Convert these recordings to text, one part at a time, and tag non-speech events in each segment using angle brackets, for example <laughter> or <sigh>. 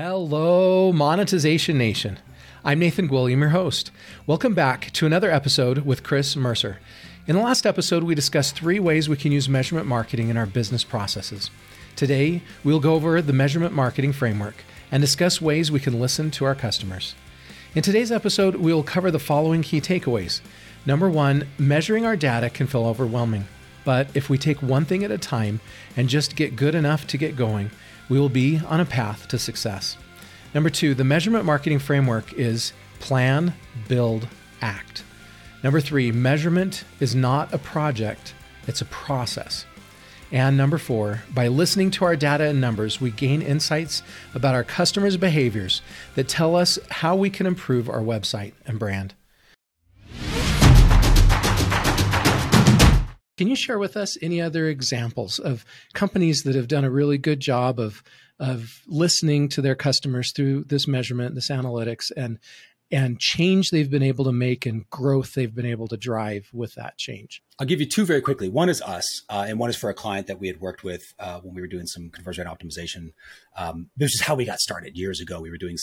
Hello, Monetization Nation. I'm Nathan Gwilliam, your host. Welcome back to another episode with Chris Mercer. In the last episode, we discussed three ways we can use measurement marketing in our business processes. Today, we'll go over the measurement marketing framework and discuss ways we can listen to our customers. In today's episode, we will cover the following key takeaways. Number one, measuring our data can feel overwhelming. But if we take one thing at a time and just get good enough to get going, we will be on a path to success. Number two, the measurement marketing framework is plan, build, act. Number three, measurement is not a project, it's a process. And number four, by listening to our data and numbers, we gain insights about our customers' behaviors that tell us how we can improve our website and brand. Can you share with us any other examples of companies that have done a really good job of of listening to their customers through this measurement, this analytics, and and change they've been able to make and growth they've been able to drive with that change? I'll give you two very quickly. One is us, uh, and one is for a client that we had worked with uh, when we were doing some conversion rate optimization. Um, this is how we got started years ago. We were doing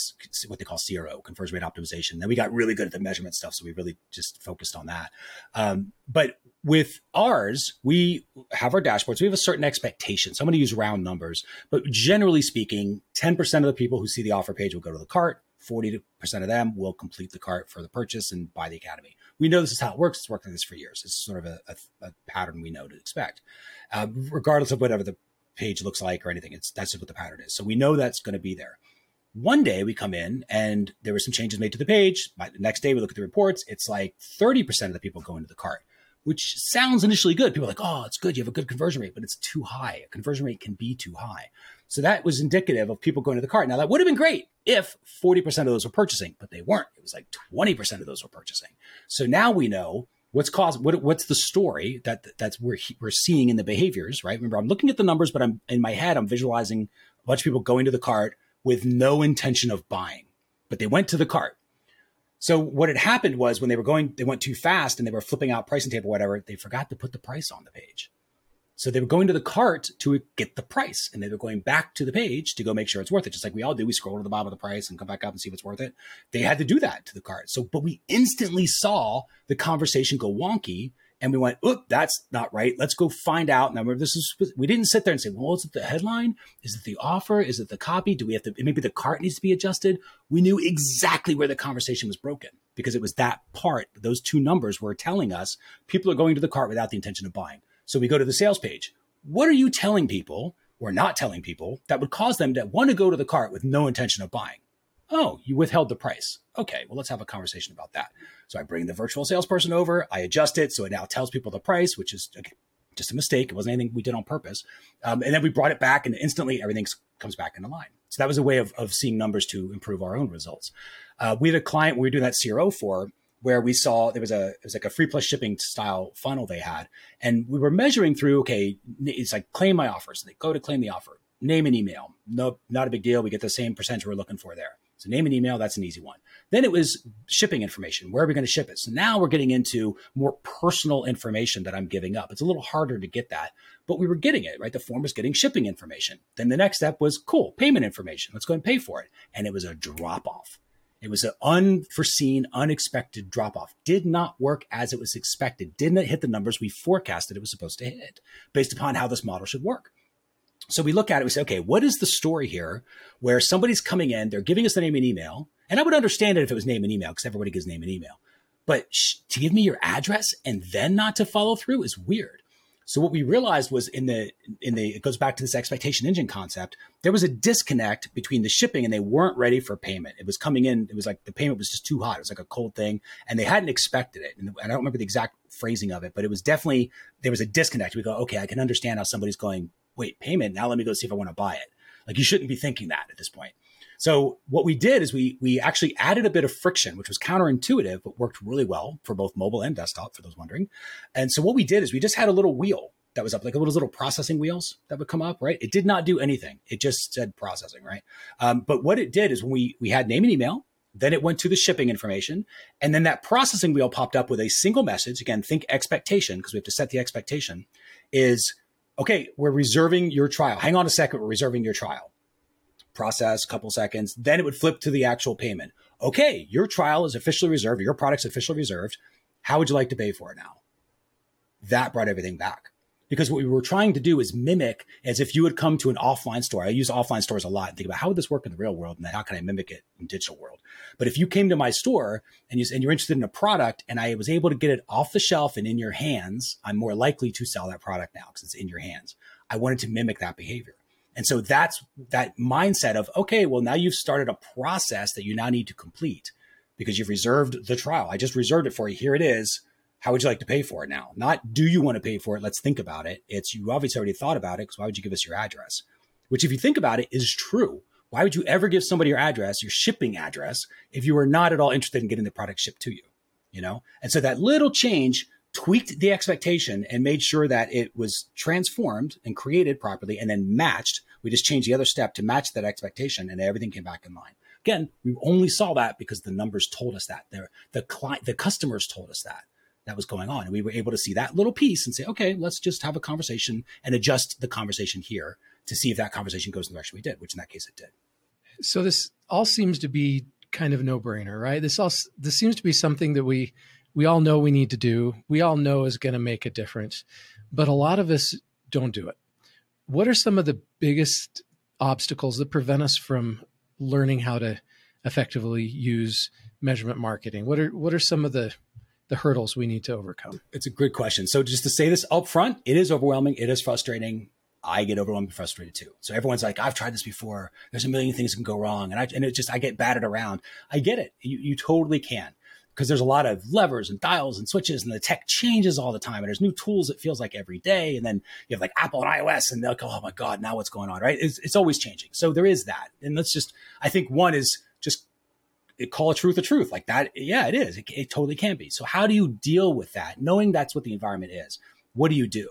what they call CRO, conversion rate optimization. Then we got really good at the measurement stuff, so we really just focused on that. Um, but with ours, we have our dashboards. We have a certain expectation. So I'm going to use round numbers, but generally speaking, 10% of the people who see the offer page will go to the cart. 40% of them will complete the cart for the purchase and buy the academy. We know this is how it works. It's worked like this for years. It's sort of a, a, a pattern we know to expect, uh, regardless of whatever the page looks like or anything. It's that's just what the pattern is. So we know that's going to be there. One day we come in and there were some changes made to the page. By the next day we look at the reports. It's like 30% of the people go into the cart, which sounds initially good. People are like, oh, it's good. You have a good conversion rate, but it's too high. A conversion rate can be too high. So that was indicative of people going to the cart. Now that would have been great if 40% of those were purchasing, but they weren't. It was like 20% of those were purchasing. So now we know what's caused what, what's the story that that's we're, we're seeing in the behaviors, right? Remember, I'm looking at the numbers, but I'm in my head, I'm visualizing a bunch of people going to the cart with no intention of buying, but they went to the cart. So what had happened was when they were going, they went too fast and they were flipping out pricing table, whatever, they forgot to put the price on the page. So they were going to the cart to get the price and they were going back to the page to go make sure it's worth it. Just like we all do. We scroll to the bottom of the price and come back up and see if it's worth it. They had to do that to the cart. So, but we instantly saw the conversation go wonky and we went, oop, that's not right. Let's go find out. Now, remember, this is, we didn't sit there and say, well, is it the headline? Is it the offer? Is it the copy? Do we have to, maybe the cart needs to be adjusted? We knew exactly where the conversation was broken because it was that part. Those two numbers were telling us people are going to the cart without the intention of buying. So we go to the sales page. What are you telling people or not telling people that would cause them to want to go to the cart with no intention of buying? Oh, you withheld the price. Okay, well, let's have a conversation about that. So I bring the virtual salesperson over, I adjust it so it now tells people the price, which is just a mistake. It wasn't anything we did on purpose. Um, and then we brought it back, and instantly everything comes back into line. So that was a way of, of seeing numbers to improve our own results. Uh, we had a client we were doing that CRO for where we saw there was a it was like a free plus shipping style funnel they had, and we were measuring through. Okay, it's like claim my offer. So they go to claim the offer, name and email. No, not a big deal. We get the same percentage we're looking for there. So name and email, that's an easy one. Then it was shipping information. Where are we going to ship it? So now we're getting into more personal information that I'm giving up. It's a little harder to get that, but we were getting it, right? The form was getting shipping information. Then the next step was cool, payment information. Let's go and pay for it. And it was a drop off. It was an unforeseen, unexpected drop off. Did not work as it was expected. Did not hit the numbers we forecasted it was supposed to hit based upon how this model should work. So we look at it, we say, okay, what is the story here where somebody's coming in, they're giving us the name and email. And I would understand it if it was name and email because everybody gives name and email. But sh- to give me your address and then not to follow through is weird. So what we realized was in the in the it goes back to this expectation engine concept. There was a disconnect between the shipping and they weren't ready for payment. It was coming in. It was like the payment was just too hot. It was like a cold thing, and they hadn't expected it. And I don't remember the exact phrasing of it, but it was definitely there was a disconnect. We go, okay, I can understand how somebody's going. Wait, payment. Now let me go see if I want to buy it. Like you shouldn't be thinking that at this point. So what we did is we we actually added a bit of friction, which was counterintuitive, but worked really well for both mobile and desktop, for those wondering. And so what we did is we just had a little wheel that was up, like little little processing wheels that would come up, right? It did not do anything. It just said processing, right? Um, but what it did is when we we had name and email, then it went to the shipping information, and then that processing wheel popped up with a single message. Again, think expectation because we have to set the expectation. Is okay, we're reserving your trial. Hang on a second, we're reserving your trial process, a couple seconds. Then it would flip to the actual payment. Okay, your trial is officially reserved, your product's officially reserved. How would you like to pay for it now? That brought everything back because what we were trying to do is mimic as if you would come to an offline store. I use offline stores a lot and think about how would this work in the real world and how can I mimic it in digital world. But if you came to my store and, you, and you're interested in a product and I was able to get it off the shelf and in your hands, I'm more likely to sell that product now because it's in your hands. I wanted to mimic that behavior. And so that's that mindset of, okay, well, now you've started a process that you now need to complete because you've reserved the trial. I just reserved it for you. Here it is how would you like to pay for it now? Not do you want to pay for it? Let's think about it. It's you obviously already thought about it because why would you give us your address? Which, if you think about it, is true. Why would you ever give somebody your address, your shipping address, if you were not at all interested in getting the product shipped to you? You know, and so that little change tweaked the expectation and made sure that it was transformed and created properly and then matched. We just changed the other step to match that expectation, and everything came back in line. Again, we only saw that because the numbers told us that. The, the client, the customers told us that that was going on. And we were able to see that little piece and say, okay, let's just have a conversation and adjust the conversation here to see if that conversation goes in the direction we did, which in that case it did. So this all seems to be kind of no brainer, right? This all this seems to be something that we we all know we need to do. We all know is going to make a difference, but a lot of us don't do it. What are some of the biggest obstacles that prevent us from learning how to effectively use measurement marketing? What are what are some of the the hurdles we need to overcome? It's a good question. So just to say this up front, it is overwhelming. It is frustrating. I get overwhelmed and frustrated too. So everyone's like, I've tried this before. There's a million things that can go wrong. And I, and it just, I get batted around. I get it. You, you totally can because there's a lot of levers and dials and switches and the tech changes all the time. And there's new tools. It feels like every day. And then you have like Apple and iOS and they're like, oh my God, now what's going on? Right. It's, it's always changing. So there is that. And let's just, I think one is just eh, call a truth a truth like that. Yeah, it is. It, it totally can be. So how do you deal with that? Knowing that's what the environment is, what do you do?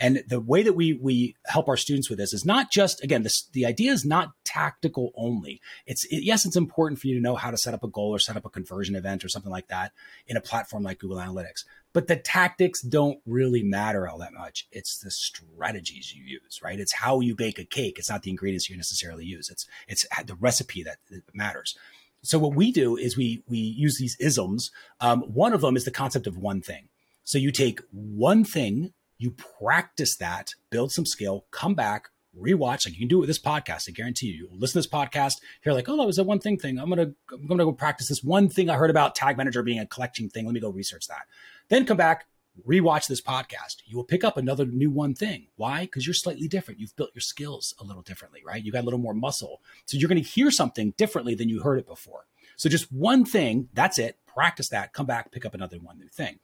And the way that we we help our students with this is not just again this the idea is not tactical only. It's it, yes, it's important for you to know how to set up a goal or set up a conversion event or something like that in a platform like Google Analytics. But the tactics don't really matter all that much. It's the strategies you use, right? It's how you bake a cake. It's not the ingredients you necessarily use. It's it's the recipe that, that matters. So what we do is we we use these isms. Um, one of them is the concept of one thing. So you take one thing, you practice that, build some skill, come back, rewatch. Like you can do it with this podcast. I guarantee you. You listen to this podcast, you're like, oh, that was a one thing thing. I'm gonna I'm gonna go practice this one thing I heard about Tag Manager being a collecting thing. Let me go research that. Then come back, rewatch this podcast, you will pick up another new one thing. Why? Because you're slightly different. You've built your skills a little differently, right? You got a little more muscle. So you're to hear something differently than you heard it before. So just one thing, that's it. Practice that, come back, pick up another one new thing.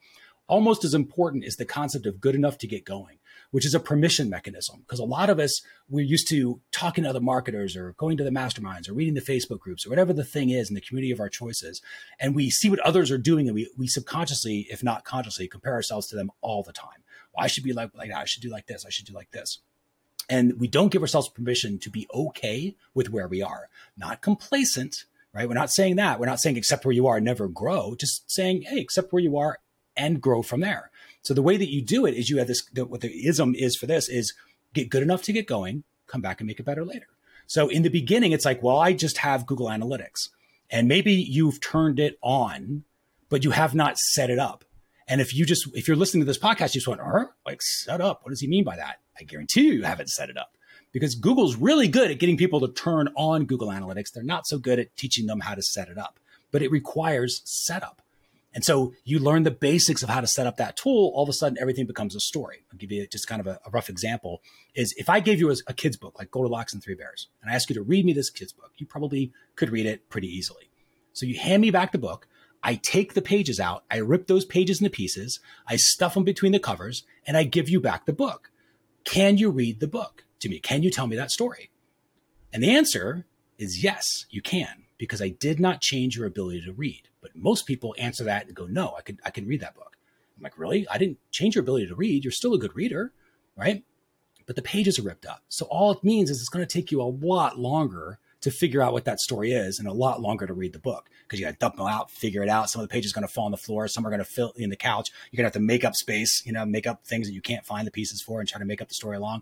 Almost as important is the concept of good enough to get going which is a permission mechanism. Because a lot of us, we're used to talking to other marketers or going to the masterminds or reading the Facebook groups or whatever the thing is in the community of our choices. And we see what others are doing and we, we subconsciously, if not consciously, compare ourselves to them all the time. Well, I should be like, like. I should do like this. I should do like this. And we don't give ourselves permission to be okay with where we are, not complacent, right? We're not saying that. We're not saying accept where you are, never grow. Just saying, hey, accept where you are and grow from there. So the way that you do it is you have this, the, what the ism is for this is get good enough to get going, come back and make it better later. So in the beginning, it's like, well, I just have Google Analytics and maybe you've turned it on, but you have not set it up. And if you just, if you're listening to this podcast, you just went, uh, like set up. What does he mean by that? I guarantee you, you haven't set it up because Google's really good at getting people to turn on Google Analytics. They're not so good at teaching them how to set it up, but it requires setup. And so you learn the basics of how to set up that tool. All of a sudden, everything becomes a story. I'll give you just kind of a, a rough example is if I gave you a, a kid's book, like Goldilocks and Three Bears, and I ask you to read me this kid's book, you probably could read it pretty easily. So you hand me back the book. I take the pages out. I rip those pages into pieces. I stuff them between the covers and I give you back the book. Can you read the book to me? Can you tell me that story? And the answer is yes, you can, because I did not change your ability to read. But most people answer that and go, no, I can I can read that book. I'm like, really? I didn't change your ability to read. You're still a good reader, right? But the pages are ripped up. So all it means is it's going to take you a lot longer to figure out what that story is and a lot longer to read the book because you got to dump them out, figure it out. Some of the pages are going to fall on the floor. Some are going to fill in the couch. You're going to have to make up space, you know, make up things that you can't find the pieces for and try to make up the story along.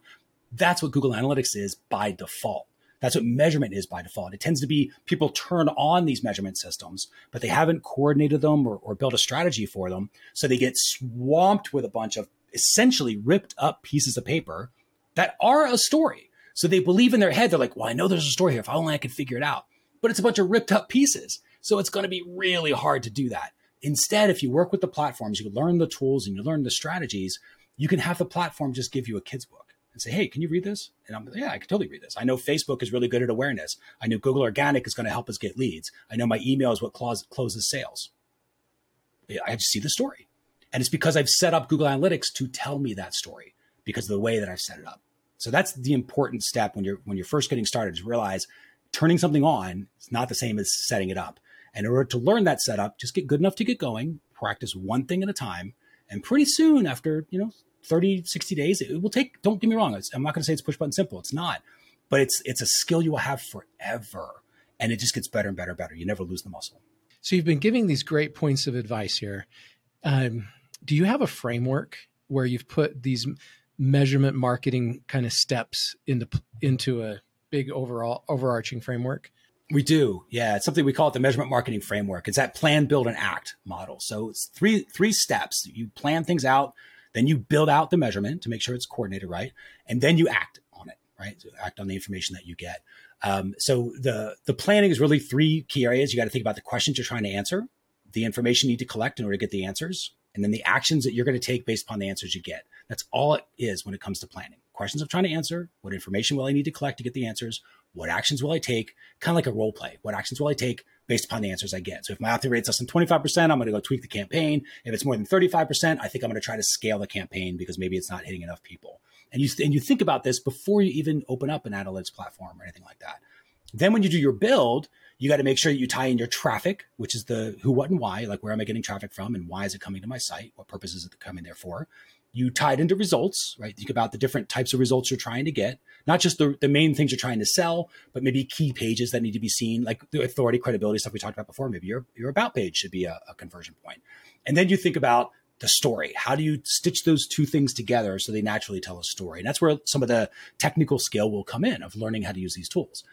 That's what Google Analytics is by default. That's what measurement is by default. It tends to be people turn on these measurement systems, but they haven't coordinated them or, or built a strategy for them. So they get swamped with a bunch of essentially ripped up pieces of paper that are a story. So they believe in their head, they're like, well, I know there's a story here. If only I could figure it out. But it's a bunch of ripped up pieces. So it's going to be really hard to do that. Instead, if you work with the platforms, you learn the tools and you learn the strategies, you can have the platform just give you a kid's book and say, hey, can you read this? And I'm like, yeah, I can totally read this. I know Facebook is really good at awareness. I know Google Organic is going to help us get leads. I know my email is what closes sales. I just see the story. And it's because I've set up Google Analytics to tell me that story because of the way that I've set it up. So that's the important step when you're when you're first getting started is realize turning something on is not the same as setting it up. And in order to learn that setup, just get good enough to get going, practice one thing at a time, and pretty soon after, you know, 30, 60 days, it will take, don't get me wrong. I'm not going to say it's push button simple. It's not, but it's, it's a skill you will have forever. And it just gets better and better and better. You never lose the muscle. So you've been giving these great points of advice here. Um, do you have a framework where you've put these measurement marketing kind of steps into into a big overall overarching framework? We do. Yeah. It's something we call it the measurement marketing framework. It's that plan, build, and act model. So it's three three steps. You plan things out, then you build out the measurement to make sure it's coordinated right, and then you act on it, right? So act on the information that you get. Um, so the the planning is really three key areas. You got to think about the questions you're trying to answer, the information you need to collect in order to get the answers, and then the actions that you're going to take based upon the answers you get. That's all it is when it comes to planning. Questions I'm trying to answer, what information will I need to collect to get the answers, what actions will I take? Kind of like a role play. What actions will I take based upon the answers I get? So if my opt-in rate's less than 25%, I'm going to go tweak the campaign. If it's more than 35%, I think I'm going to try to scale the campaign because maybe it's not hitting enough people. And you, and you think about this before you even open up an analytics platform or anything like that. Then when you do your build, you got to make sure that you tie in your traffic, which is the who, what, and why. Like, where am I getting traffic from and why is it coming to my site? What purpose is it coming there for? You tie it into results, right? Think about the different types of results you're trying to get not just the, the main things you're trying to sell, but maybe key pages that need to be seen, like the authority, credibility stuff we talked about before. Maybe your, your about page should be a, a conversion point. And then you think about the story. How do you stitch those two things together so they naturally tell a story? And that's where some of the technical skill will come in of learning how to use these tools.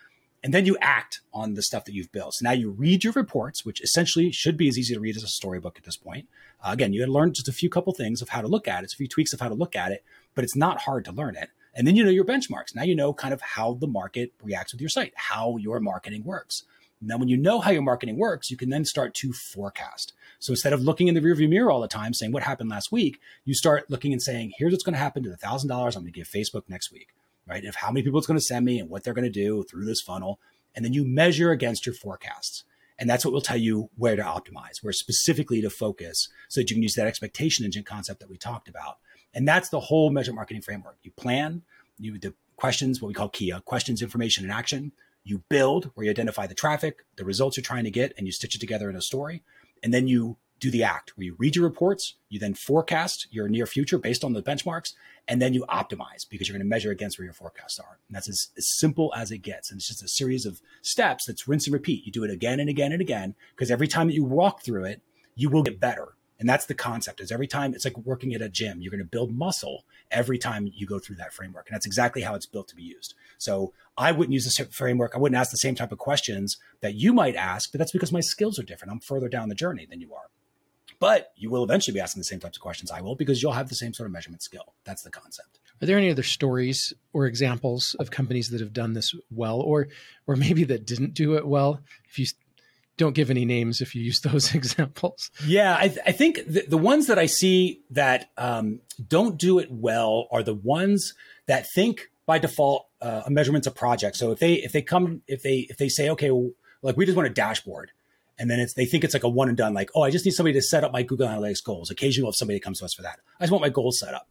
And then you act on the stuff that you've built. So now you read your reports, which essentially should be as easy to read as a storybook at this point. Uh, again, you had learned just a few couple things of how to look at it, a few tweaks of how to look at it, but it's not hard to learn it. And then you know your benchmarks. Now you know kind of how the market reacts with your site, how your marketing works. Now, when you know how your marketing works, you can then start to forecast. So instead of looking in the rearview mirror all the time saying what happened last week, you start looking and saying, here's what's going to happen to the thousand dollars I'm going to give Facebook next week, right? If how many people it's going to send me and what they're going to do through this funnel. And then you measure against your forecasts. And that's what will tell you where to optimize, where specifically to focus so that you can use that expectation engine concept that we talked about. And that's the whole measure marketing framework. You plan, you the questions, what we call KIA, questions, information, and action. You build where you identify the traffic, the results you're trying to get, and you stitch it together in a story. And then you do the act where you read your reports, you then forecast your near future based on the benchmarks, and then you optimize because you're going to measure against where your forecasts are. And that's as, as, simple as it gets. And it's just a series of steps that's rinse and repeat. You do it again and again and again because every time that you walk through it, you will get better. And that's the concept is every time it's like working at a gym, you're going to build muscle every time you go through that framework. And that's exactly how it's built to be used. So I wouldn't use this framework. I wouldn't ask the same type of questions that you might ask, but that's because my skills are different. I'm further down the journey than you are. But you will eventually be asking the same types of questions I will because you'll have the same sort of measurement skill. That's the concept. Are there any other stories or examples of companies that have done this well or or maybe that didn't do it well? If you don't give any names if you use <laughs> those examples. Yeah, I, th- I think the, the, ones that I see that um, don't do it well are the ones that think by default uh, a measurement's a project. So if they if they come if they if they say okay, well, like we just want a dashboard, and then it's they think it's like a one and done. Like oh, I just need somebody to set up my Google Analytics goals. Occasionally, we'll have somebody comes to us for that. I just want my goals set up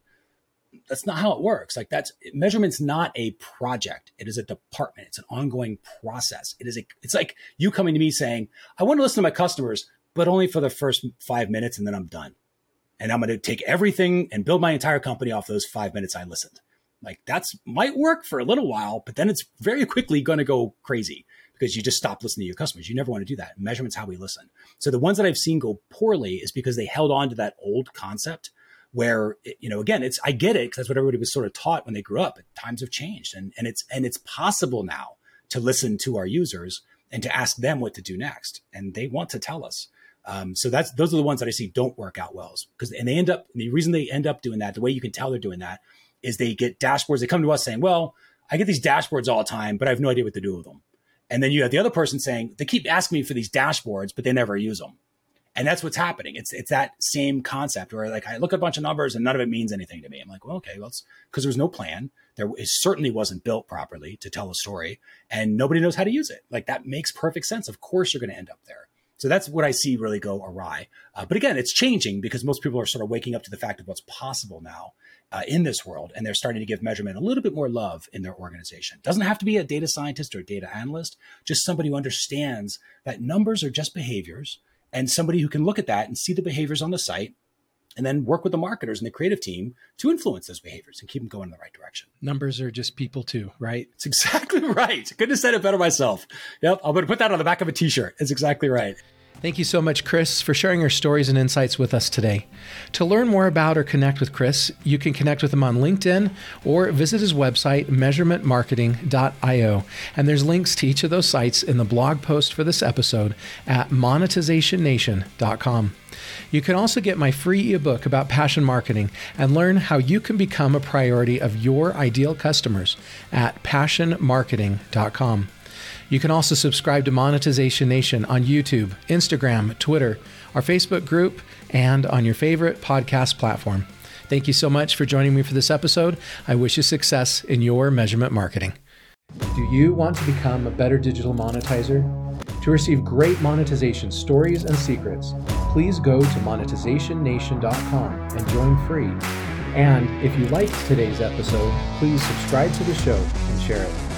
that's not how it works. Like that's measurement's not a project. It is a department. It's an ongoing process. It is a, it's like you coming to me saying, I want to listen to my customers, but only for the first five minutes and then I'm done. And I'm going to take everything and build my entire company off those five minutes I listened. Like that's might work for a little while, but then it's very quickly going to go crazy because you just stop listening to your customers. You never want to do that. Measurement's how we listen. So the ones that I've seen go poorly is because they held on to that old concept where you know again it's i get it because that's what everybody was sort of taught when they grew up times have changed and and it's and it's possible now to listen to our users and to ask them what to do next. And they want to tell us. Um, so that's those are the ones that I see don't work out well because and they end up the reason they end up doing that the way you can tell they're doing that is they get dashboards they come to us saying well I get these dashboards all the time but I have no idea what to do with them and then you have the other person saying they keep asking me for these dashboards but they never use them and that's what's happening. It's it's that same concept where like I look at a bunch of numbers and none of it means anything to me. I'm like well okay well it's because there's no plan. There it certainly wasn't built properly to tell a story and nobody knows how to use it. Like that makes perfect sense. Of course you're going to end up there so that's what I see really go awry. Uh, but again, it's changing because most people are sort of waking up to the fact of what's possible now uh, in this world, and they're starting to give measurement a little bit more love in their organization. Doesn't have to be a data scientist or a data analyst, just somebody who understands that numbers are just behaviors, and somebody who can look at that and see the behaviors on the site and then work with the marketers and the creative team to influence those behaviors and keep them going in the right direction. Numbers are just people too, right? It's exactly <laughs> right. Couldn't have said it better myself. Yep, I'm going to put that on the back of a t-shirt. It's exactly right. Thank you so much, Chris, for sharing your stories and insights with us today. To learn more about or connect with Chris, you can connect with him on LinkedIn or visit his website, measurementmarketing.io. And there's links to each of those sites in the blog post for this episode at monetizationnation.com. You can also get my free ebook about passion marketing and learn how you can become a priority of your ideal customers at passionmarketing.com. You can also subscribe to Monetization Nation on YouTube, Instagram, Twitter, our Facebook group, and on your favorite podcast platform. Thank you so much for joining me for this episode. I wish you success in your measurement marketing. Do you want to become a better digital monetizer? To receive great monetization stories and secrets, please go to monetizationnation.com and join free. And if you liked today's episode, please subscribe to the show and share it.